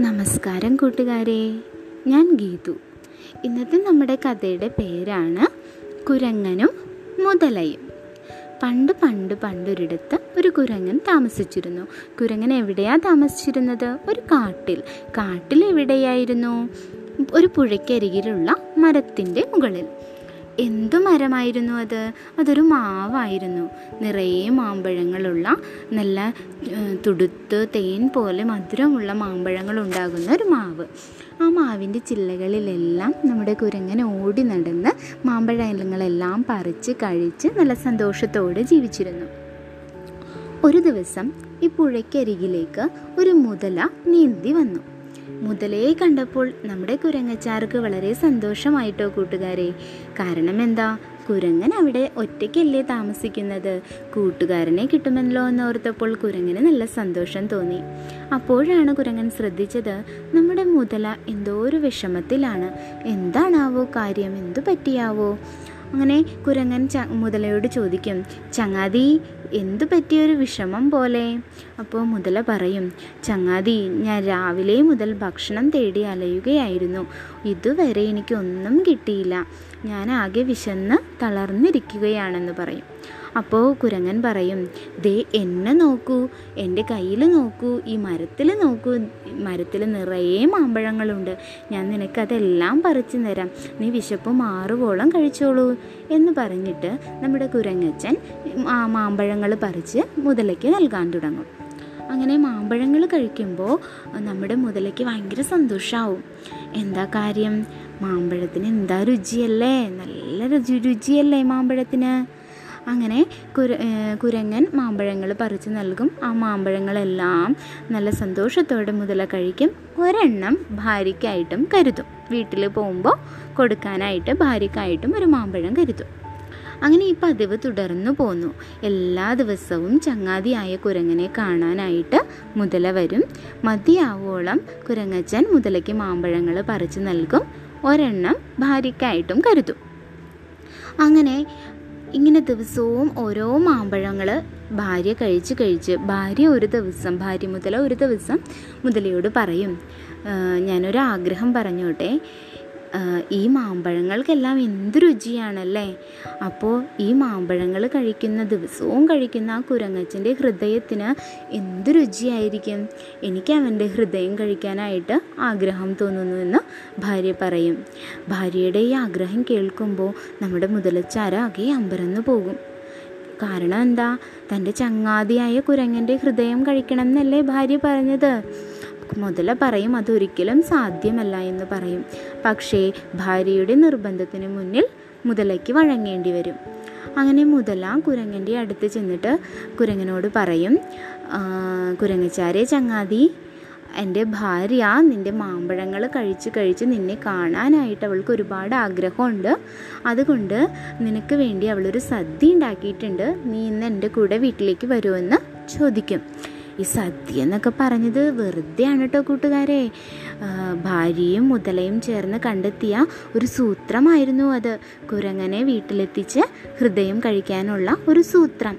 നമസ്കാരം കൂട്ടുകാരെ. ഞാൻ ഗീതു. ഇന്നത്തെ നമ്മുടെ കഥയുടെ പേരാണ് കുരങ്ങനും മുതലയും. പണ്ട് പണ്ട് പണ്ടൊരിടത്ത് ഒരു കുരങ്ങൻ താമസിച്ചിരുന്നു. കുരങ്ങൻ എവിടെയാ താമസിച്ചിരുന്നത്? ഒരു കാട്ടിൽ. കാട്ടിൽ എവിടെയായിരുന്നു? ഒരു പുഴയ്ക്കരികിലുള്ള മരത്തിന്റെ മുകളിൽ. എന്തു മരമായിരുന്നു അത്? അതൊരു മാവായിരുന്നു. നിറയെ മാമ്പഴങ്ങളുള്ള നല്ല തുടുത്ത് തേൻ പോലെ മധുരമുള്ള മാമ്പഴങ്ങൾ ഉണ്ടാകുന്ന ഒരു മാവ്. ആ മാവിന്റെ ചില്ലകളിലെല്ലാം നമ്മുടെ കുരങ്ങൻ ഓടി നടന്ന് മാമ്പഴങ്ങളെല്ലാം പറിച്ച് കഴിച്ച് നല്ല സന്തോഷത്തോടെ ജീവിച്ചിരുന്നു. ഒരു ദിവസം ഈ പുഴയ്ക്കരികിലേക്ക് ഒരു മുതല നീന്തി വന്നു. മുതലയെ കണ്ടപ്പോൾ നമ്മുടെ കുരങ്ങച്ചാർക്ക് വളരെ സന്തോഷമായിട്ടോ കൂട്ടുകാരെ. കാരണം എന്താ കുരങ്ങൻ അവിടെ ഒറ്റയ്ക്കല്ലേ താമസിക്കുന്നത്. കൂട്ടുകാരനെ കിട്ടുമല്ലോ എന്നോർത്തപ്പോൾ കുരങ്ങന് നല്ല സന്തോഷം തോന്നി. അപ്പോഴാണ് കുരങ്ങൻ ശ്രദ്ധിച്ചത് നമ്മുടെ മുതല എന്തോ ഒരു വിഷമത്തിലാണ്. എന്താണാവോ കാര്യം? എന്തു പറ്റിയാവോ? അങ്ങനെ കുരങ്ങൻ മുതലയോട് ചോദിക്കും ചങ്ങാതി എന്തു പറ്റിയൊരു വിഷമം പോലെ. അപ്പോൾ മുതല പറയും ചങ്ങാതി ഞാൻ രാവിലെ മുതൽ ഭക്ഷണം തേടി അലയുകയായിരുന്നു. ഇതുവരെ എനിക്കൊന്നും കിട്ടിയില്ല. ഞാൻ ആകെ വിശന്ന് തളർന്നിരിക്കുകയാണെന്ന് പറയും. അപ്പോൾ കുരങ്ങൻ പറയും ദേ എന്നെ നോക്കൂ. എന്റെ കയ്യിൽ നോക്കൂ. ഈ മരത്തിൽ നോക്കൂ. മരത്തിൽ നിറയെ മാമ്പഴങ്ങളുണ്ട്. ഞാൻ നിനക്കതെല്ലാം പറിച്ചു തരാം. നീ വിശപ്പ് മാറുവോളം കഴിച്ചോളൂ എന്ന് പറഞ്ഞിട്ട് നമ്മുടെ കുരങ്ങച്ചൻ ആ മാമ്പഴങ്ങൾ പറിച്ച് മുതലയ്ക്ക് നൽകാൻ തുടങ്ങും. അങ്ങനെ മാമ്പഴങ്ങൾ കഴിക്കുമ്പോൾ നമ്മുടെ മുതലയ്ക്ക് ഭയങ്കര സന്തോഷമാവും എന്താ കാര്യം? മാമ്പഴത്തിന് എന്താ രുചിയല്ലേ? നല്ല രുചി രുചിയല്ലേ മാമ്പഴത്തിന്? അങ്ങനെ കുര കുരങ്ങൻ മാമ്പഴങ്ങൾ പറിച്ച് നൽകും. ആ മാമ്പഴങ്ങളെല്ലാം നല്ല സന്തോഷത്തോടെ മുതല കഴിക്കും. ഒരെണ്ണം ഭാര്യയ്ക്കായിട്ടും കരുതും. വീട്ടിൽ പോകുമ്പോൾ കൊടുക്കാനായിട്ട് ഭാര്യയ്ക്കായിട്ടും ഒരു മാമ്പഴം കരുതും. അങ്ങനെ ഈ പതിവ് തുടർന്നു പോന്നു. എല്ലാ ദിവസവും ചങ്ങാതിയായ കുരങ്ങനെ കാണാനായിട്ട് മുതല വരും. മതിയാവോളം കുരങ്ങച്ചൻ മുതലയ്ക്ക് മാമ്പഴങ്ങൾ പറിച്ചു നൽകും. ഒരെണ്ണം ഭാര്യയ്ക്കായിട്ടും കരുതും. അങ്ങനെ ഇങ്ങനെ ദിവസവും ഓരോ മാമ്പഴങ്ങൾ ഭാര്യ കഴിച്ച് കഴിച്ച് ഭാര്യ ഒരു ദിവസം ഭാര്യ മുതല ഒരു ദിവസം മുതലയോട് പറയും "ആ, ഞാനൊരു ആഗ്രഹം പറഞ്ഞോട്ടെ. ഈ മാമ്പഴങ്ങൾക്കെല്ലാം എന്ത് രുചിയാണല്ലേ? അപ്പോൾ ഈ മാമ്പഴങ്ങൾ കഴിക്കുന്ന ദിവസവും കഴിക്കുന്ന ആ കുരങ്ങച്ചന്റെ ഹൃദയത്തിന് എന്ത് രുചിയായിരിക്കും? എനിക്ക് അവന്റെ ഹൃദയം കഴിക്കാനായിട്ട് ആഗ്രഹം തോന്നുന്നു എന്ന് ഭാര്യ പറയും. ഭാര്യയുടെ ഈ ആഗ്രഹം കേൾക്കുമ്പോൾ നമ്മുടെ മുതലച്ചാര ആകെ അമ്പരന്ന് പോകും. കാരണം എന്താ? തന്റെ ചങ്ങാതിയായ കുരങ്ങന്റെ ഹൃദയം കഴിക്കണം എന്നല്ലേ ഭാര്യ പറഞ്ഞത്? മുതല പറയും അതൊരിക്കലും സാധ്യമല്ല എന്ന് പറയും. പക്ഷേ ഭാര്യയുടെ നിർബന്ധത്തിന് മുന്നിൽ മുതലയ്ക്ക് വഴങ്ങേണ്ടി വരും. അങ്ങനെ മുതല കുരങ്ങന്റെ അടുത്ത് ചെന്നിട്ട് കുരങ്ങനോട് പറയും "ആ, കുരങ്ങച്ചാരെ ചങ്ങാതി എന്റെ ഭാര്യ നിന്റെ മാമ്പഴങ്ങൾ കഴിച്ച് കഴിച്ച് നിന്നെ കാണാനായിട്ട് അവൾക്ക് ഒരുപാട് ആഗ്രഹമുണ്ട്. അതുകൊണ്ട് നിനക്ക് വേണ്ടി അവളൊരു സദ്യ ഉണ്ടാക്കിയിട്ടുണ്ട്. നീ ഇന്ന് എന്റെ കൂടെ വീട്ടിലേക്ക് വരുമെന്ന് ചോദിക്കും. ഈ സദ്യ എന്നൊക്കെ പറഞ്ഞത് വെറുതെയാണ് കേട്ടോ കൂട്ടുകാരെ ഭാര്യയും മുതലയും ചേർന്ന് കണ്ടെത്തിയ ഒരു സൂത്രമായിരുന്നു അത്. കുരങ്ങനെ വീട്ടിലെത്തിച്ച് ഹൃദയം കഴിക്കാനുള്ള ഒരു സൂത്രം.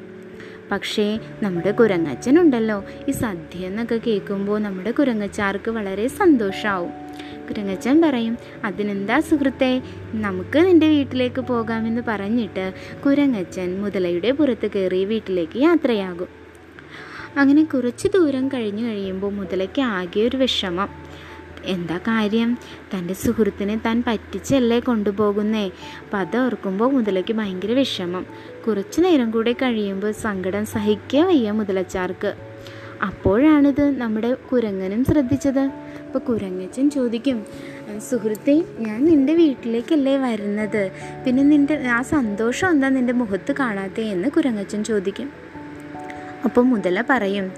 പക്ഷേ നമ്മുടെ കുരങ്ങച്ചനുണ്ടല്ലോ. ഈ സദ്യ എന്നൊക്കെ കേൾക്കുമ്പോൾ നമ്മുടെ കുരങ്ങച്ചാർക്ക് വളരെ സന്തോഷമാവും കുരങ്ങച്ചൻ പറയും അതിനെന്താ സുഹൃത്തെ നമുക്ക് നിന്റെ വീട്ടിലേക്ക് പോകാമെന്ന് പറഞ്ഞിട്ട് കുരങ്ങച്ചൻ മുതലയുടെ പുറത്ത് കയറി വീട്ടിലേക്ക് യാത്രയാകും. അങ്ങനെ കുറച്ച് ദൂരം കഴിഞ്ഞു കഴിയുമ്പോൾ മുതലയ്ക്ക് ആകെ ഒരു വിഷമം. എന്താ കാര്യം? തന്റെ സുഹൃത്തിനെ താൻ പറ്റിച്ചല്ലേ കൊണ്ടുപോകുന്നേ? അപ്പം അതോർക്കുമ്പോൾ മുതലയ്ക്ക് ഭയങ്കര വിഷമം. കുറച്ചു നേരം കൂടെ കഴിയുമ്പോൾ സങ്കടം സഹിക്കുക വയ്യ മുതലച്ചാർക്ക്. അപ്പോഴാണിത് നമ്മുടെ കുരങ്ങനും ശ്രദ്ധിച്ചത്. അപ്പോൾ കുരങ്ങച്ചൻ ചോദിക്കും സുഹൃത്തെ ഞാൻ നിന്റെ വീട്ടിലേക്കല്ലേ വരുന്നത്? പിന്നെ നിന്റെ ആ സന്തോഷം എന്താ നിന്റെ മുഖത്ത് കാണാത്തേ? എന്ന് കുരങ്ങച്ചൻ ചോദിക്കും. അപ്പോൾ മുതല പറയും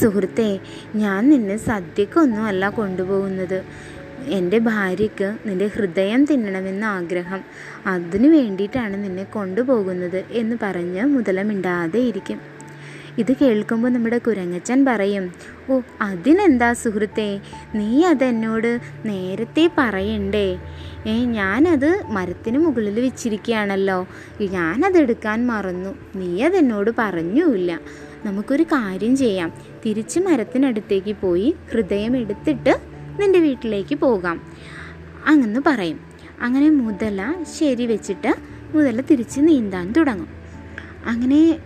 സുഹൃത്തെ ഞാൻ നിന്നെ സദ്യക്കൊന്നും അല്ല കൊണ്ടുപോകുന്നത്. എന്റെ ഭാര്യയ്ക്ക് നിന്റെ ഹൃദയം തിന്നണമെന്ന ആഗ്രഹം. അതിനു വേണ്ടിയിട്ടാണ് നിന്നെ കൊണ്ടുപോകുന്നത് എന്ന് പറഞ്ഞ് മുതല മിണ്ടാതെ ഇരിക്കും. ഇത് കേൾക്കുമ്പോൾ നമ്മുടെ കുരങ്ങച്ചൻ പറയും ഓ അതിനെന്താ സുഹൃത്തെ നീ അതെന്നോട് നേരത്തെ പറയണ്ടേ? ഏ ഞാനത് മരത്തിന് മുകളിൽ വെച്ചിരിക്കുകയാണല്ലോ. ഞാനതെടുക്കാൻ മറന്നു. നീ അതെന്നോട് പറഞ്ഞുമില്ല. നമുക്കൊരു കാര്യം ചെയ്യാം. തിരിച്ച് മരത്തിനടുത്തേക്ക് പോയി ഹൃദയം എടുത്തിട്ട് നിന്റെ വീട്ടിലേക്ക് പോകാം. അങ്ങനെ പറയും. അങ്ങനെ മുതല ശരി വെച്ചിട്ട് മുതല തിരിച്ച് നീന്താൻ തുടങ്ങും. അങ്ങനെ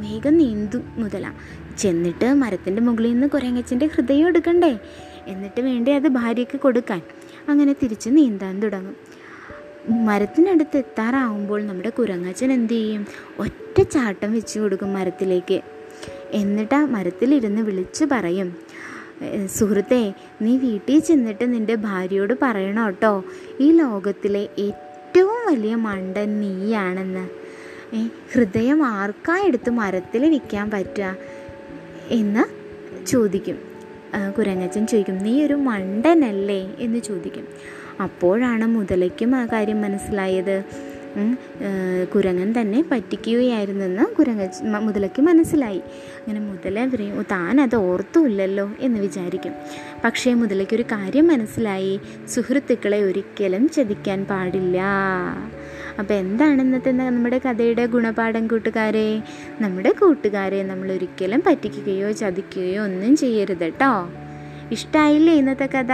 വേഗം നീന്തും മുതല. ചെന്നിട്ട് മരത്തിന്റെ മുകളിൽ നിന്ന് കുരങ്ങച്ചന്റെ ഹൃദയം എടുക്കണ്ടേ? എന്നിട്ട് വേണ്ടേ അത് ഭാര്യയ്ക്ക് കൊടുക്കാൻ. അങ്ങനെ തിരിച്ച് നീന്താൻ തുടങ്ങും. മരത്തിനടുത്ത് എത്താറാവുമ്പോൾ നമ്മുടെ കുരങ്ങച്ചൻ എന്ത് ചെയ്യും? ഒറ്റ ചാട്ടം വെച്ച് കൊടുക്കും മരത്തിലേക്ക്. എന്നിട്ട് ആ മരത്തിലിരുന്ന് വിളിച്ചു പറയും സുഹൃത്തെ നീ വീട്ടിൽ ചെന്നിട്ട് നിന്റെ ഭാര്യയോട് പറയണം കേട്ടോ. ഈ ലോകത്തിലെ ഏറ്റവും വലിയ മണ്ടൻ നീയാണെന്ന്. ഹൃദയം ആർക്കാ എടുത്ത് മരത്തിൽ വിൽക്കാൻ പറ്റുക? എന്ന് ചോദിക്കും. കുരങ്ങച്ചൻ ചോദിക്കും നീ ഒരു മണ്ടനല്ലേ? എന്ന് ചോദിക്കും. അപ്പോഴാണ് മുതലയ്ക്കും ആ കാര്യം മനസ്സിലായത്. കുരങ്ങൻ തന്നെ പറ്റിക്കുകയായിരുന്നെന്ന് കുരങ്ങ മുതലയ്ക്ക് മനസ്സിലായി. അങ്ങനെ മുതല പറയും "ഓ, താൻ അത് ഓർത്തുമില്ലല്ലോ എന്ന് വിചാരിക്കും. പക്ഷേ മുതലയ്ക്കൊരു കാര്യം മനസ്സിലായി. സുഹൃത്തുക്കളെ ഒരിക്കലും ചതിക്കാൻ പാടില്ല. അപ്പോൾ എന്താണ് ഇന്നത്തെ നമ്മുടെ കഥയുടെ ഗുണപാഠം കൂട്ടുകാരെ? നമ്മുടെ കൂട്ടുകാരെ നമ്മൾ ഒരിക്കലും പറ്റിക്കുകയോ ചതിക്കുകയോ ഒന്നും ചെയ്യരുത് കേട്ടോ ഇഷ്ടമായില്ലേ ഇന്നത്തെ കഥ?